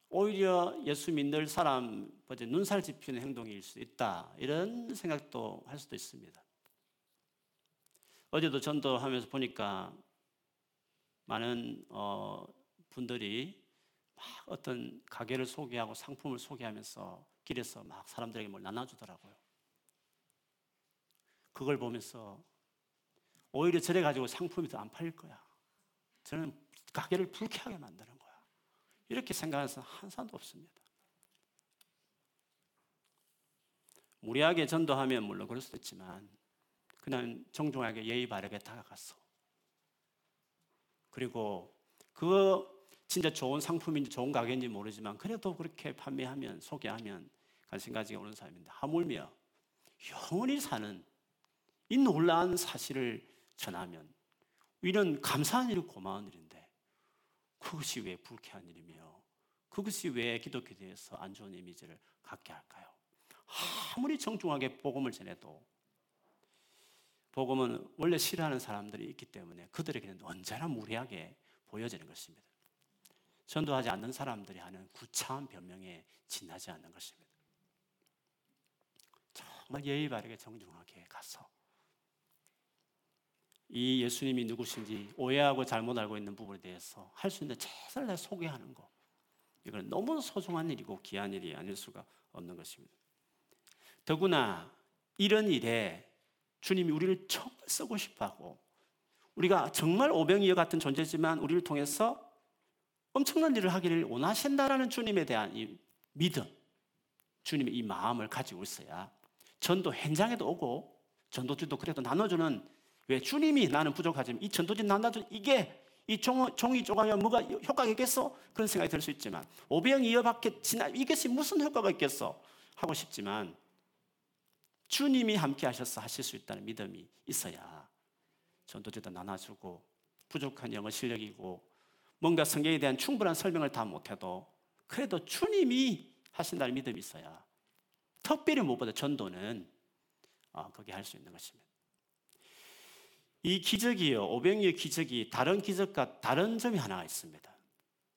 오히려 예수 믿는 사람 눈살 짚히는 행동일 수 있다 이런 생각도 할 수도 있습니다. 어제도 전도하면서 보니까 많은 어, 분들이 막 어떤 가게를 소개하고 상품을 소개하면서 길에서 막 사람들에게 뭘 나눠주더라고요. 그걸 보면서 오히려 저래 가지고 상품이 더 안 팔릴 거야. 저는 가게를 불쾌하게 만드는 거야. 이렇게 생각해서 한 사람도 없습니다. 무리하게 전도하면 물론 그럴 수도 있지만 그냥 정중하게 예의 바르게 다가갔어. 그리고 그 진짜 좋은 상품인지 좋은 가게인지 모르지만 그래도 그렇게 판매하면 소개하면 관심가지가 오는 사람인데 하물며 영원히 사는 이 놀라운 사실을 전하면 이런 감사한 일이 고마운 일인데 그것이 왜 불쾌한 일이며 그것이 왜 기독교에 대해서 안 좋은 이미지를 갖게 할까요? 아무리 정중하게 복음을 전해도 복음은 원래 싫어하는 사람들이 있기 때문에 그들에게는 언제나 무례하게 보여지는 것입니다. 전도하지 않는 사람들이 하는 구차한 변명에 지나지 않는 것입니다. 정말 예의 바르게 정중하게 가서 이 예수님이 누구신지 오해하고 잘못 알고 있는 부분에 대해서 할 수 있는 최선을 소개하는 것. 이건 너무 소중한 일이고 귀한 일이 아닐 수가 없는 것입니다. 더구나 이런 일에 주님이 우리를 정말 쓰고 싶어 하고 우리가 정말 오병이어 같은 존재지만 우리를 통해서 엄청난 일을 하기를 원하신다라는 주님에 대한 이 믿음, 주님의 이 마음을 가지고 있어야 전도 현장에도 오고 전도지도 그래도 나눠주는 왜 주님이 나는 부족하지만 이 전도지 나눠주 이게 이 종, 종이 쪼가면 뭐가 효과가 있겠어? 그런 생각이 들 수 있지만 오병 이어밖에 지나 이것이 무슨 효과가 있겠어? 하고 싶지만 주님이 함께 하셔서 하실 수 있다는 믿음이 있어야 전도제도 나눠주고 부족한 영어 실력이고 뭔가 성경에 대한 충분한 설명을 다 못해도 그래도 주님이 하신다는 믿음이 있어야 특별히 무엇보다 전도는 어, 거기 할수 있는 것입니다. 이 기적이요, 오병이의 기적이 다른 기적과 다른 점이 하나가 있습니다.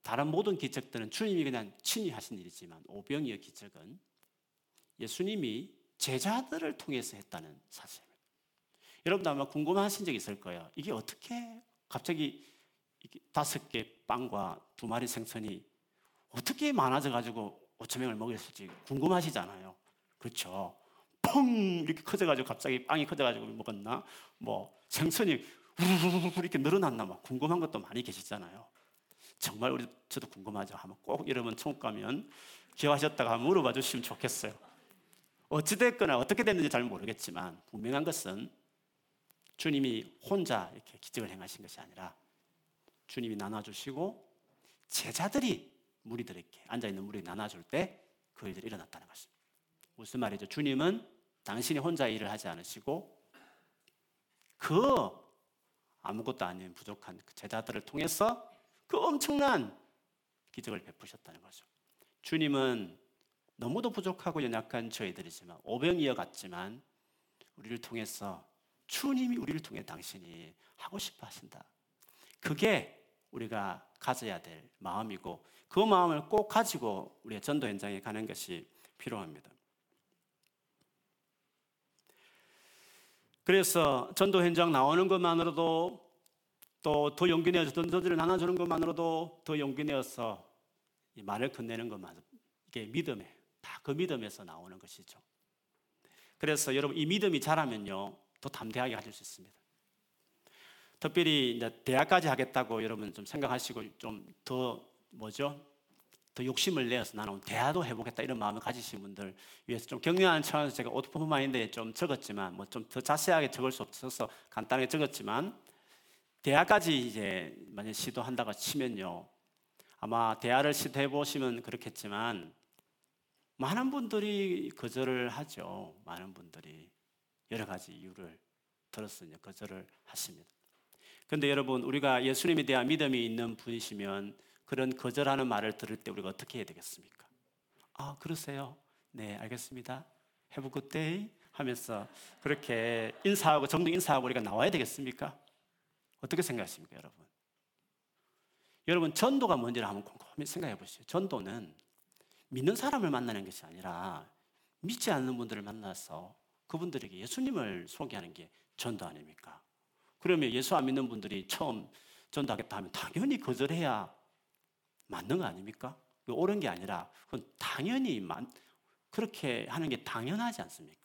다른 모든 기적들은 주님이 그냥 친히 하신 일이지만 오병이의 기적은 예수님이 제자들을 통해서 했다는 사실입니다. 여러분도 아마 궁금하신 적 있을 거예요. 이게 어떻게 갑자기 다섯 개 빵과 두 마리 생선이 어떻게 많아져 가지고 5천 명을 먹였을지 궁금하시잖아요. 그렇죠. 펑 이렇게 커져가지고 갑자기 빵이 커져가지고 먹었나? 뭐 생선이 우르르 이렇게 늘어났나? 막 궁금한 것도 많이 계시잖아요. 정말 우리 저도 궁금하죠. 한번 꼭 여러분 천국 가면 기억하셨다가 물어봐 주시면 좋겠어요. 어찌됐거나 어떻게 됐는지 잘 모르겠지만 분명한 것은 주님이 혼자 이렇게 기적을 행하신 것이 아니라 주님이 나눠주시고 제자들이 무리들에게 앉아있는 무리 나눠줄 때 그 일들이 일어났다는 것입니다. 무슨 말이죠? 주님은 당신이 혼자 일을 하지 않으시고 그 아무것도 아닌 부족한 그 제자들을 통해서 그 엄청난 기적을 베푸셨다는 거죠. 주님은 너무도 부족하고 연약한 저희들이지만 오병이어 같지만 우리를 통해서 주님이 우리를 통해 당신이 하고 싶어 하신다. 그게 우리가 가져야 될 마음이고 그 마음을 꼭 가지고 우리가 전도 현장에 가는 것이 필요합니다. 그래서 전도 현장 나오는 것만으로도 또 더 용기 내어서 전도지를 나눠주는 것만으로도 더 용기 내어서 말을 건네는 것만 이게 믿음에 다 그 믿음에서 나오는 것이죠. 그래서 여러분 이 믿음이 자라면요 더 담대하게 가질 수 있습니다. 특별히 이제 대학까지 하겠다고 여러분 좀 생각하시고 좀 더 뭐죠? 더 욕심을 내어서 나는 대화도 해보겠다 이런 마음을 가지신 분들 위해서 좀 격려하는 차원에서 제가 오토퍼 마인드에 좀 적었지만 뭐 좀 더 자세하게 적을 수 없어서 간단하게 적었지만 대화까지 이제 만약 시도한다고 치면요 아마 대화를 시도해 보시면 그렇겠지만 많은 분들이 거절을 하죠 많은 분들이 여러 가지 이유를 이제 거절을 하십니다. 그런데 여러분 우리가 예수님에 대한 믿음이 있는 분이시면 그런 거절하는 말을 들을 때 우리가 어떻게 해야 되겠습니까? 아 그러세요? 네 알겠습니다. Have a good day 하면서 그렇게 인사하고 정도 인사하고 우리가 나와야 되겠습니까? 어떻게 생각하십니까, 여러분? 여러분 전도가 뭔지를 한번 곰곰이 생각해 보시죠. 전도는 믿는 사람을 만나는 것이 아니라 믿지 않는 분들을 만나서 그분들에게 예수님을 소개하는 게 전도 아닙니까? 그러면 예수 안 믿는 분들이 처음 전도하겠다 하면 당연히 거절해야 맞는 거 아닙니까? 옳은 게 아니라 그건 당연히 만, 그렇게 하는 게 당연하지 않습니까?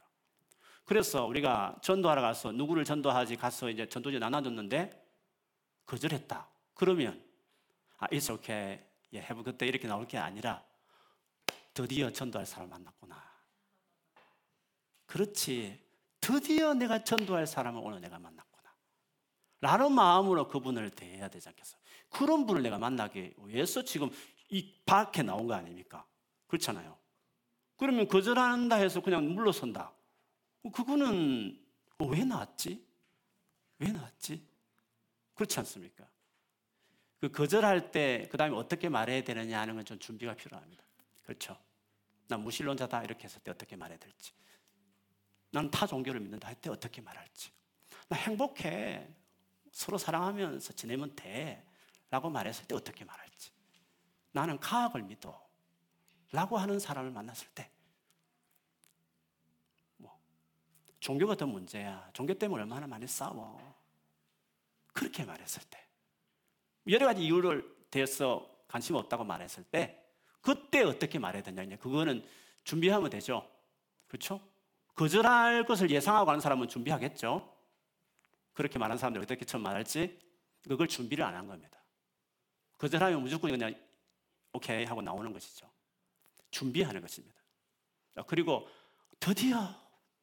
그래서 우리가 전도하러 가서 누구를 전도하지 가서 이제 전도지 나눠줬는데 거절했다. 그러면 아, it's okay. 예, have 그때 이렇게 나올 게 아니라 드디어 전도할 사람을 만났구나. 그렇지. 드디어 내가 전도할 사람을 오늘 내가 만났구나. 라는 마음으로 그분을 대해야 되지 않겠어요? 그런 분을 내가 만나기 위해서 지금 이 밖에 나온 거 아닙니까? 그렇잖아요. 그러면 거절한다 해서 그냥 물러선다. 그거는 왜 나왔지? 왜 나왔지? 그렇지 않습니까? 그 거절할 때, 그 다음에 어떻게 말해야 되느냐 하는 건 좀 준비가 필요합니다. 그렇죠? 난 무신론자다 이렇게 했을 때 어떻게 말해야 될지. 나는 타 종교를 믿는다 할 때 어떻게 말할지. 나 행복해. 서로 사랑하면서 지내면 돼. 라고 말했을 때 어떻게 말할지. 나는 과학을 믿어. 라고 하는 사람을 만났을 때. 뭐, 종교가 더 문제야. 종교 때문에 얼마나 많이 싸워. 그렇게 말했을 때. 여러 가지 이유를 대해서 관심 없다고 말했을 때, 그때 어떻게 말해야 되냐. 그거는 준비하면 되죠. 그렇죠? 거절할 것을 예상하고 하는 사람은 준비하겠죠. 그렇게 말하는 사람들 어떻게 처음 말할지 그걸 준비를 안 한 겁니다. 거절하면 무조건 그냥 오케이 하고 나오는 것이죠. 준비하는 것입니다. 그리고 드디어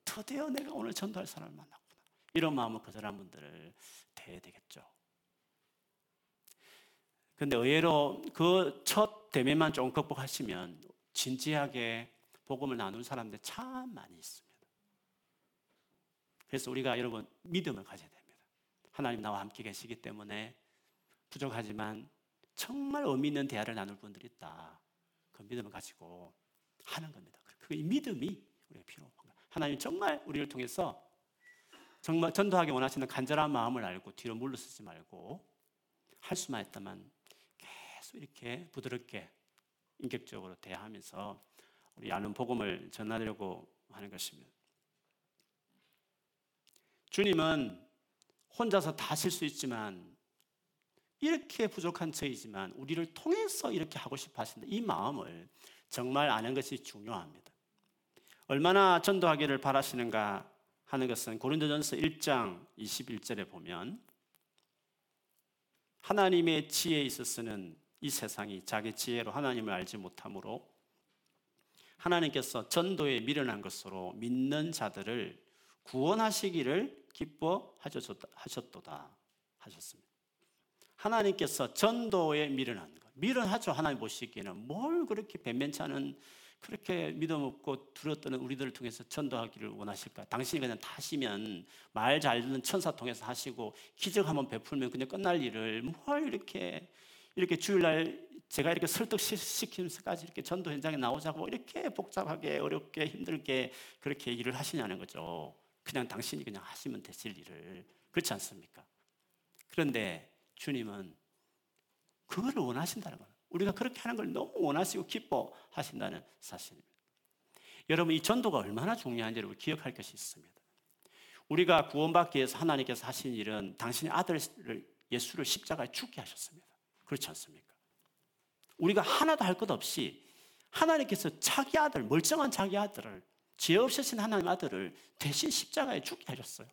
드디어 내가 오늘 전도할 사람을 만났구나. 이런 마음을 거절한 분들을 대해야 되겠죠. 근데 의외로 그 첫 대면만 좀 극복하시면 진지하게 복음을 나누는 사람들 참 많이 있습니다. 그래서 우리가 여러분 믿음을 가져야 됩니다. 하나님 나와 함께 계시기 때문에 부족하지만 정말 의미 있는 대화를 나눌 분들이 있다. 그 믿음을 가지고 하는 겁니다. 그 믿음이 우리가 필요한 거예요. 하나님 정말 우리를 통해서 정말 전도하기 원하시는 간절한 마음을 알고 뒤로 물러서지 말고 할 수만 있다면 계속 이렇게 부드럽게 인격적으로 대하면서 우리 아는 복음을 전하려고 하는 것입니다. 주님은 혼자서 다 하실 수 있지만 이렇게 부족한 저이지만 우리를 통해서 이렇게 하고 싶어 하신다. 이 마음을 정말 아는 것이 중요합니다. 얼마나 전도하기를 바라시는가 하는 것은 고린도전서 1장 21절에 보면 하나님의 지혜에 있어서는 이 세상이 자기 지혜로 하나님을 알지 못하므로 하나님께서 전도에 미련한 것으로 믿는 자들을 구원하시기를 기뻐하셨도다 하셨습니다. 하나님께서 전도에 미련한 것, 미련하죠. 하나님 보시기에는 뭘 그렇게 변변치 않은 그렇게 믿음 없고 두려웠던 우리들을 통해서 전도하기를 원하실까? 당신이 그냥 다 하시면 말 잘 듣는 천사 통해서 하시고 기적 한번 베풀면 그냥 끝날 일을 뭘 이렇게 이렇게 주일날 제가 이렇게 설득시키면서까지 이렇게 전도 현장에 나오자고 이렇게 복잡하게 어렵게 힘들게 그렇게 일을 하시냐는 거죠. 그냥 당신이 그냥 하시면 되실 일을 그렇지 않습니까? 그런데 주님은 그거를 원하신다는 거예요. 우리가 그렇게 하는 걸 너무 원하시고 기뻐하신다는 사실입니다. 여러분, 이 전도가 얼마나 중요한지를 기억할 것이 있습니다. 우리가 구원받기 위해서 하나님께서 하신 일은 당신의 아들을 예수를 십자가에 죽게 하셨습니다. 그렇지 않습니까? 우리가 하나도 할 것 없이 하나님께서 자기 아들, 멀쩡한 자기 아들을 죄 없으신 하나님 아들을 대신 십자가에 죽게 하셨어요.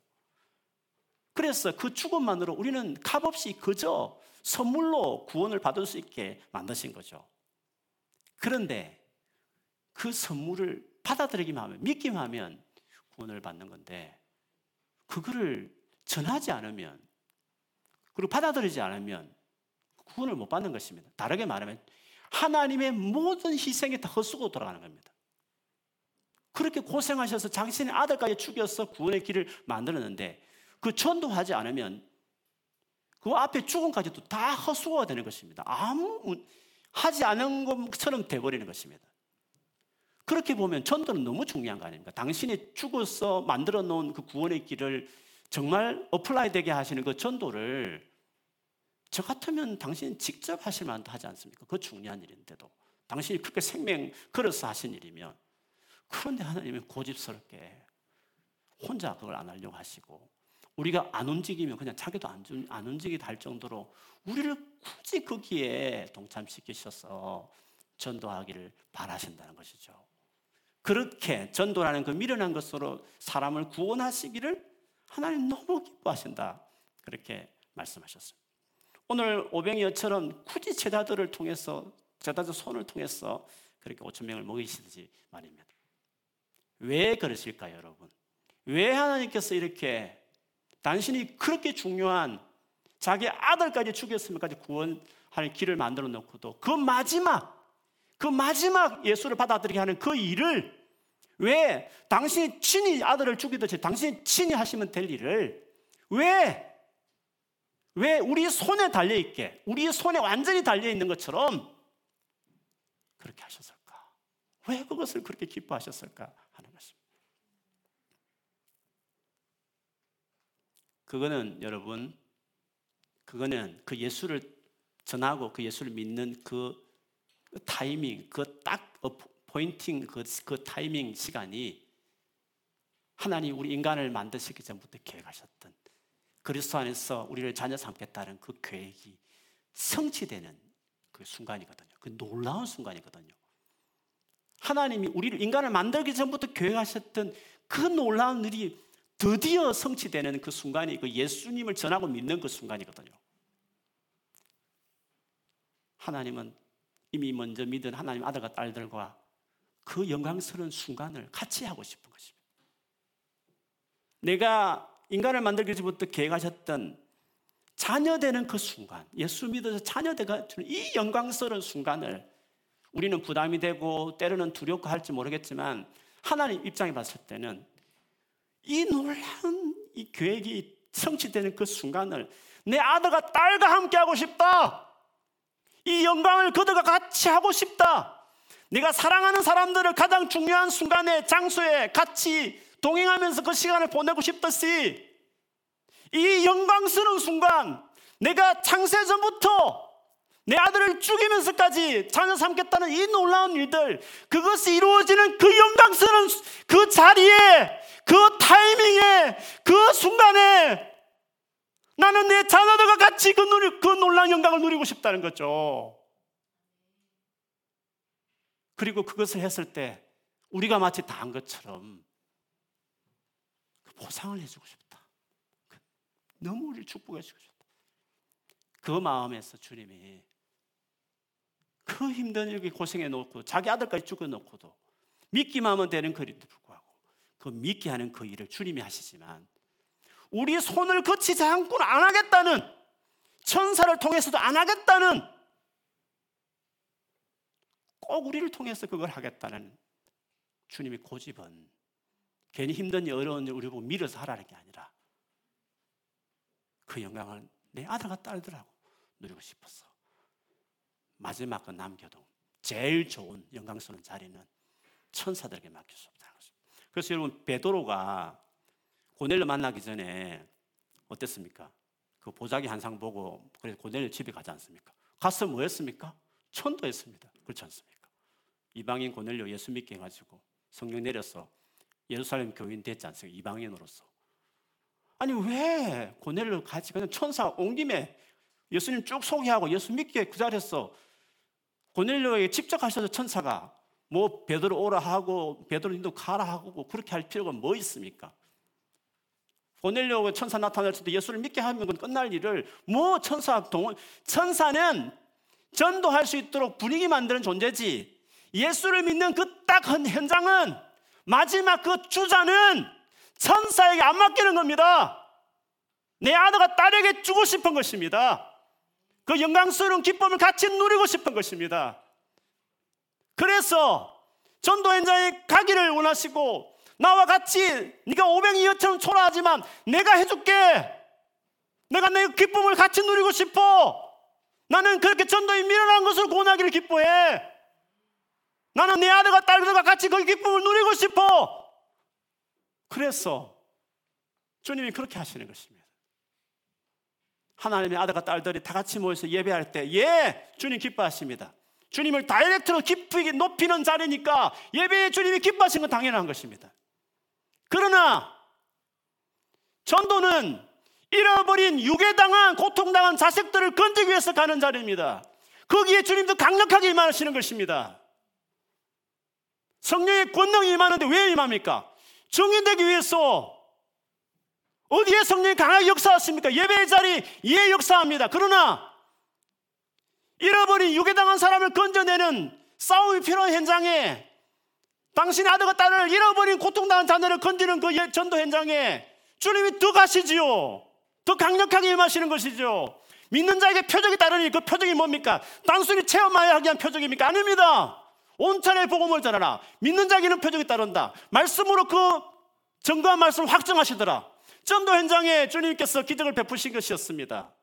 그래서 그 죽음만으로 우리는 값없이 그저 선물로 구원을 받을 수 있게 만드신 거죠. 그런데 그 선물을 받아들이기만 하면, 믿기만 하면 구원을 받는 건데, 그거를 전하지 않으면, 그리고 받아들이지 않으면 구원을 못 받는 것입니다. 다르게 말하면, 하나님의 모든 희생이 다 헛수고 돌아가는 겁니다. 그렇게 고생하셔서 당신의 아들까지 죽여서 구원의 길을 만들었는데, 그 전도하지 않으면 그 앞에 죽음까지도 다 헛수고가 되는 것입니다. 아무 하지 않은 것처럼 돼버리는 것입니다. 그렇게 보면 전도는 너무 중요한 거 아닙니까? 당신이 죽어서 만들어 놓은 그 구원의 길을 정말 apply 되게 하시는 그 전도를 저 같으면 당신이 직접 하실 만도 하지 않습니까? 그 중요한 일인데도. 당신이 그렇게 생명 걸어서 하신 일이면. 그런데 하나님은 고집스럽게 혼자 그걸 안 하려고 하시고 우리가 안 움직이면 그냥 자기도 안, 안 움직이게 할 정도로 우리를 굳이 거기에 동참시키셔서 전도하기를 바라신다는 것이죠. 그렇게 전도라는 그 미련한 것으로 사람을 구원하시기를 하나님 너무 기뻐하신다. 그렇게 말씀하셨습니다. 오늘 오병이어처럼 굳이 제자들을 통해서 제자들 손을 통해서 그렇게 5천 명을 먹이시듯이 말입니다. 왜 그러실까요, 여러분? 왜 하나님께서 이렇게 당신이 그렇게 중요한 자기 아들까지 죽였으면까지 구원할 길을 만들어 놓고도 그 마지막 그 마지막 예수를 받아들이게 하는 그 일을 왜 당신이 친히 아들을 죽이듯이 당신이 친히 하시면 될 일을 왜 왜 우리 손에 달려 있게 우리 손에 완전히 달려 있는 것처럼 그렇게 하셨을까? 왜 그것을 그렇게 기뻐하셨을까 하는 것입니다. 그거는 여러분, 그거는 그 예수를 전하고 그 예수를 믿는 그 타이밍, 그 딱 포인팅 그, 그 타이밍 시간이 하나님 우리 인간을 만드시기 전부터 계획하셨던 그리스도 안에서 우리를 자녀 삼겠다는 그 계획이 성취되는 그 순간이거든요. 그 놀라운 순간이거든요. 하나님이 우리를 인간을 만들기 전부터 계획하셨던 그 놀라운 일이 드디어 성취되는 그 순간이 그 예수님을 전하고 믿는 그 순간이거든요. 하나님은 이미 먼저 믿은 하나님 아들과 딸들과 그 영광스러운 순간을 같이 하고 싶은 것입니다. 내가 인간을 만들기 전부터 계획하셨던 자녀되는 그 순간, 예수 믿어서 자녀되가 이 영광스러운 순간을 우리는 부담이 되고 때로는 두렵고 할지 모르겠지만 하나님 입장에 봤을 때는 이 놀라운 이 계획이 성취되는 그 순간을 내 아들과 딸과 함께 하고 싶다. 이 영광을 그들과 같이 하고 싶다. 내가 사랑하는 사람들을 가장 중요한 순간에 장소에 같이 동행하면서 그 시간을 보내고 싶듯이 이 영광스러운 순간 내가 창세 전부터 내 아들을 죽이면서까지 자녀 삼겠다는 이 놀라운 일들 그것이 이루어지는 그 영광스러운 그 자리에 그 타이밍에 그 순간에 나는 내 자녀들과 같이 그, 누리, 그 놀라운 영광을 누리고 싶다는 거죠. 그리고 그것을 했을 때 우리가 마치 다 한 것처럼 그 보상을 해주고 싶다. 그 너무 우리를 축복해 주고 싶다. 그 마음에서 주님이 그 힘든 일기 고생해 놓고 자기 아들까지 죽여 놓고도 믿기만 하면 되는 거리도 불구하고 그 믿게 하는 그 일을 주님이 하시지만 우리 손을 거치지 않고는 안 하겠다는 천사를 통해서도 안 하겠다는 꼭 우리를 통해서 그걸 하겠다는 주님의 고집은 괜히 힘든 일, 어려운 일 우리 보고 밀어서 하라는 게 아니라 그 영광을 내 아들과 딸들하고 누리고 싶었어. 마지막 그 남겨도 제일 좋은 영광스러운 자리는 천사들에게 맡길 수 없다는 것입니다. 그래서 여러분 베드로가 고넬료 만나기 전에 어땠습니까? 그 보자기 한상 보고 그래서 고넬료 집에 가지 않습니까? 가서 뭐 했습니까? 천도했습니다. 그렇지 않습니까? 이방인 고넬료 예수 믿게 해가지고 성령 내려서 예루살렘 교인 됐지 않습니까? 이방인으로서. 아니 왜 고넬료 같이 그냥 천사 온 김에 예수님 쭉 소개하고 예수 믿게 그 자리에서 고넬료에게 직접 하셔서 천사가 뭐 베드로 오라 하고 베드로님도 가라 하고 그렇게 할 필요가 뭐 있습니까? 고넬료가 천사 나타날 때 예수를 믿게 하면 끝날 일을 뭐 천사 동 천사는 전도할 수 있도록 분위기 만드는 존재지 예수를 믿는 그 딱 현장은 마지막 그 주자는 천사에게 안 맡기는 겁니다. 내 아들과 딸에게 주고 싶은 것입니다. 그 영광스러운 기쁨을 같이 누리고 싶은 것입니다. 그래서 전도 현장에 가기를 원하시고 나와 같이 네가 500이어처럼 초라하지만 내가 해줄게. 내가 내 기쁨을 같이 누리고 싶어. 나는 그렇게 전도에 밀어난 것을 고나기를 기뻐해. 나는 내 아들과 딸들과 같이 그 기쁨을 누리고 싶어. 그래서 주님이 그렇게 하시는 것입니다. 하나님의 아들과 딸들이 다 같이 모여서 예배할 때, 예, 주님 기뻐하십니다. 주님을 다이렉트로 깊이 높이는 자리니까 예배에 주님이 기뻐하신 건 당연한 것입니다. 그러나 전도는 잃어버린 유괴당한 고통당한 자식들을 건지기 위해서 가는 자리입니다. 거기에 주님도 강력하게 임하시는 것입니다. 성령의 권능이 임하는데 왜 임합니까? 정의되기 위해서 어디에 성령이 강하게 역사하십니까? 예배의 자리 예 역사합니다. 그러나 잃어버린 유괴당한 사람을 건져내는 싸움이 필요한 현장에 당신의 아들과 딸을 잃어버린 고통당한 자녀를 건지는 그 예, 전도 현장에 주님이 더 가시지요. 더 강력하게 임하시는 것이죠. 믿는 자에게 표적이 따르니 그 표적이 뭡니까? 단순히 체험하여 하기 위한 표적입니까? 아닙니다. 온천에 복음을 전하라. 믿는 자에게는 표적이 따른다. 말씀으로 그 정거한 말씀을 확정하시더라. 전도 현장에 주님께서 기적을 베푸신 것이었습니다.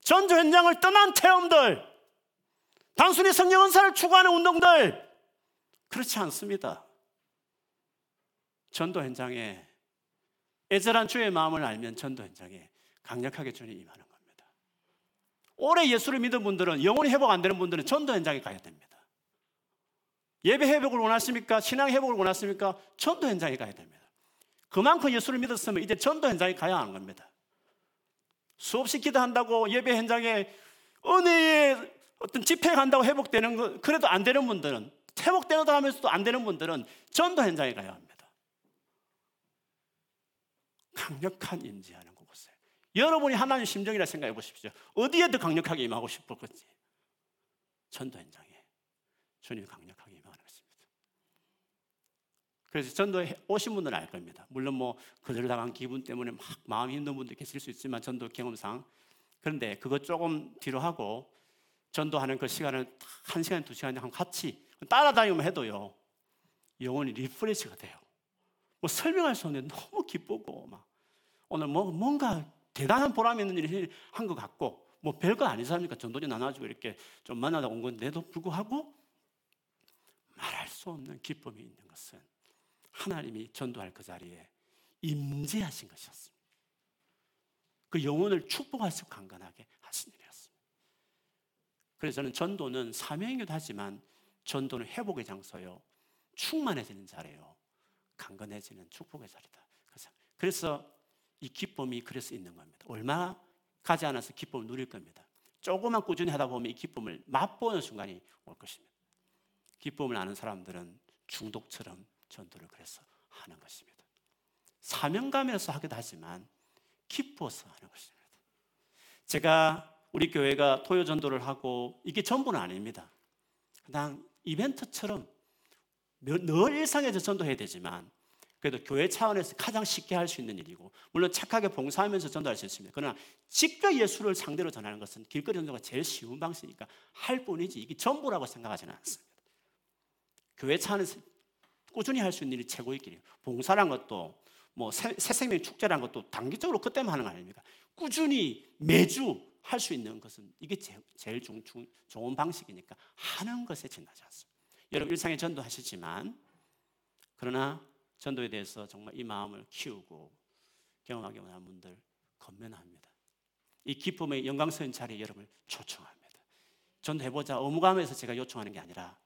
전도 현장을 떠난 체험들, 단순히 성령 은사를 추구하는 운동들, 그렇지 않습니다. 전도 현장에 애절한 주의 마음을 알면 전도 현장에 강력하게 주님 임하는 겁니다. 오래 예수를 믿은 분들은 영혼이 회복 안 되는 분들은 전도 현장에 가야 됩니다. 예배 회복을 원하십니까? 신앙 회복을 원하십니까? 전도 현장에 가야 됩니다. 그만큼 예수를 믿었으면 이제 전도 현장에 가야 하는 겁니다. 수없이 기도한다고 예배 현장에 은혜의 어떤 집회 간다고 회복되는 거 그래도 안 되는 분들은 회복되다 하면서도 안 되는 분들은 전도 현장에 가야 합니다. 강력한 임재하는 곳에 여러분이 하나님 심정이라 생각해 보십시오. 어디에 더 강력하게 임하고 싶을 건지 전도 현장에 주님 강력하게. 그래서 전도에 오신 분들은 알 겁니다. 물론 뭐 그들 당한 기분 때문에 막 마음이 힘든 분들 계실 수 있지만 전도 경험상 그런데 그거 조금 뒤로 하고 전도하는 그 시간을 한 시간 두 시간 같이 따라다니면 해도요, 영혼이 리프레시가 돼요. 뭐 설명할 수 없는데 너무 기쁘고, 막, 오늘 뭐, 뭔가 대단한 보람 있는 일을 한 것 같고, 뭐 별거 아니지 않습니까? 전도지 나눠주고 이렇게 좀 만나다 온 건데도 불구하고 말할 수 없는 기쁨이 있는 것은 하나님이 전도할 그 자리에 임재하신 것이었습니다. 그 영혼을 축복하시고 강건하게 하신 일이었습니다. 그래서 저는 전도는 사명이기도 하지만 전도는 회복의 장소요. 충만해지는 자리요. 강건해지는 축복의 자리다. 그래서 이 기쁨이 그래서 있는 겁니다. 얼마 가지 않아서 기쁨을 누릴 겁니다. 조금만 꾸준히 하다 보면 이 기쁨을 맛보는 순간이 올 것입니다. 기쁨을 아는 사람들은 중독처럼 전도를 그래서 하는 것입니다. 사명감에서 하기도 하지만 기뻐서 하는 것입니다. 제가 우리 교회가 토요 전도를 하고 이게 전부는 아닙니다. 그냥 이벤트처럼 늘 일상에서 전도해야 되지만 그래도 교회 차원에서 가장 쉽게 할 수 있는 일이고 물론 착하게 봉사하면서 전도할 수 있습니다. 그러나 직접 예수를 상대로 전하는 것은 길거리 전도가 제일 쉬운 방식이니까 할 뿐이지 이게 전부라고 생각하지는 않습니다. 교회 차원에서 꾸준히 할 수 있는 일이 최고의 길이에요. 봉사란 것도 뭐 새, 생명 축제란 것도 단기적으로 그때만 하는 거 아닙니까? 꾸준히 매주 할 수 있는 것은 이게 제일 중, 중, 좋은 방식이니까 하는 것에 지나지 않습니다. 여러분 일상에 전도하시지만 그러나 전도에 대해서 정말 이 마음을 키우고 경험하기 원하는 분들 건면합니다. 이 기쁨의 영광스러운 자리에 여러분을 초청합니다. 전도해보자 의무감에서 제가 요청하는 게 아니라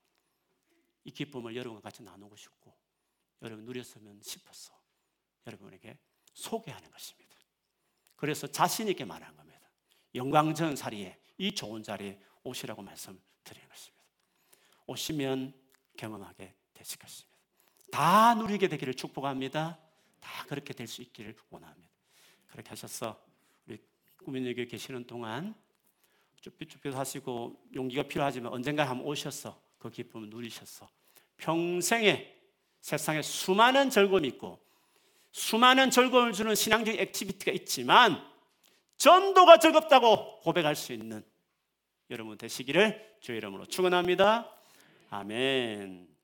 이 기쁨을 여러분과 같이 나누고 싶고 여러분 누렸으면 싶어서 여러분에게 소개하는 것입니다. 그래서 자신 있게 말하는 겁니다. 영광전 자리에 이 좋은 자리에 오시라고 말씀드리는 것입니다. 오시면 경험하게 되실 것입니다. 다 누리게 되기를 축복합니다. 다 그렇게 될 수 있기를 원합니다. 그렇게 하셔서 우리 꾸민에게 계시는 동안 쭈삣쭈삣 하시고 용기가 필요하지만 언젠가 한번 오셔서 그 기쁨을 누리셔서 평생에 세상에 수많은 즐거움이 있고 수많은 즐거움을 주는 신앙적 activity가 있지만 전도가 즐겁다고 고백할 수 있는 여러분 되시기를 주의 이름으로 축원합니다. 아멘.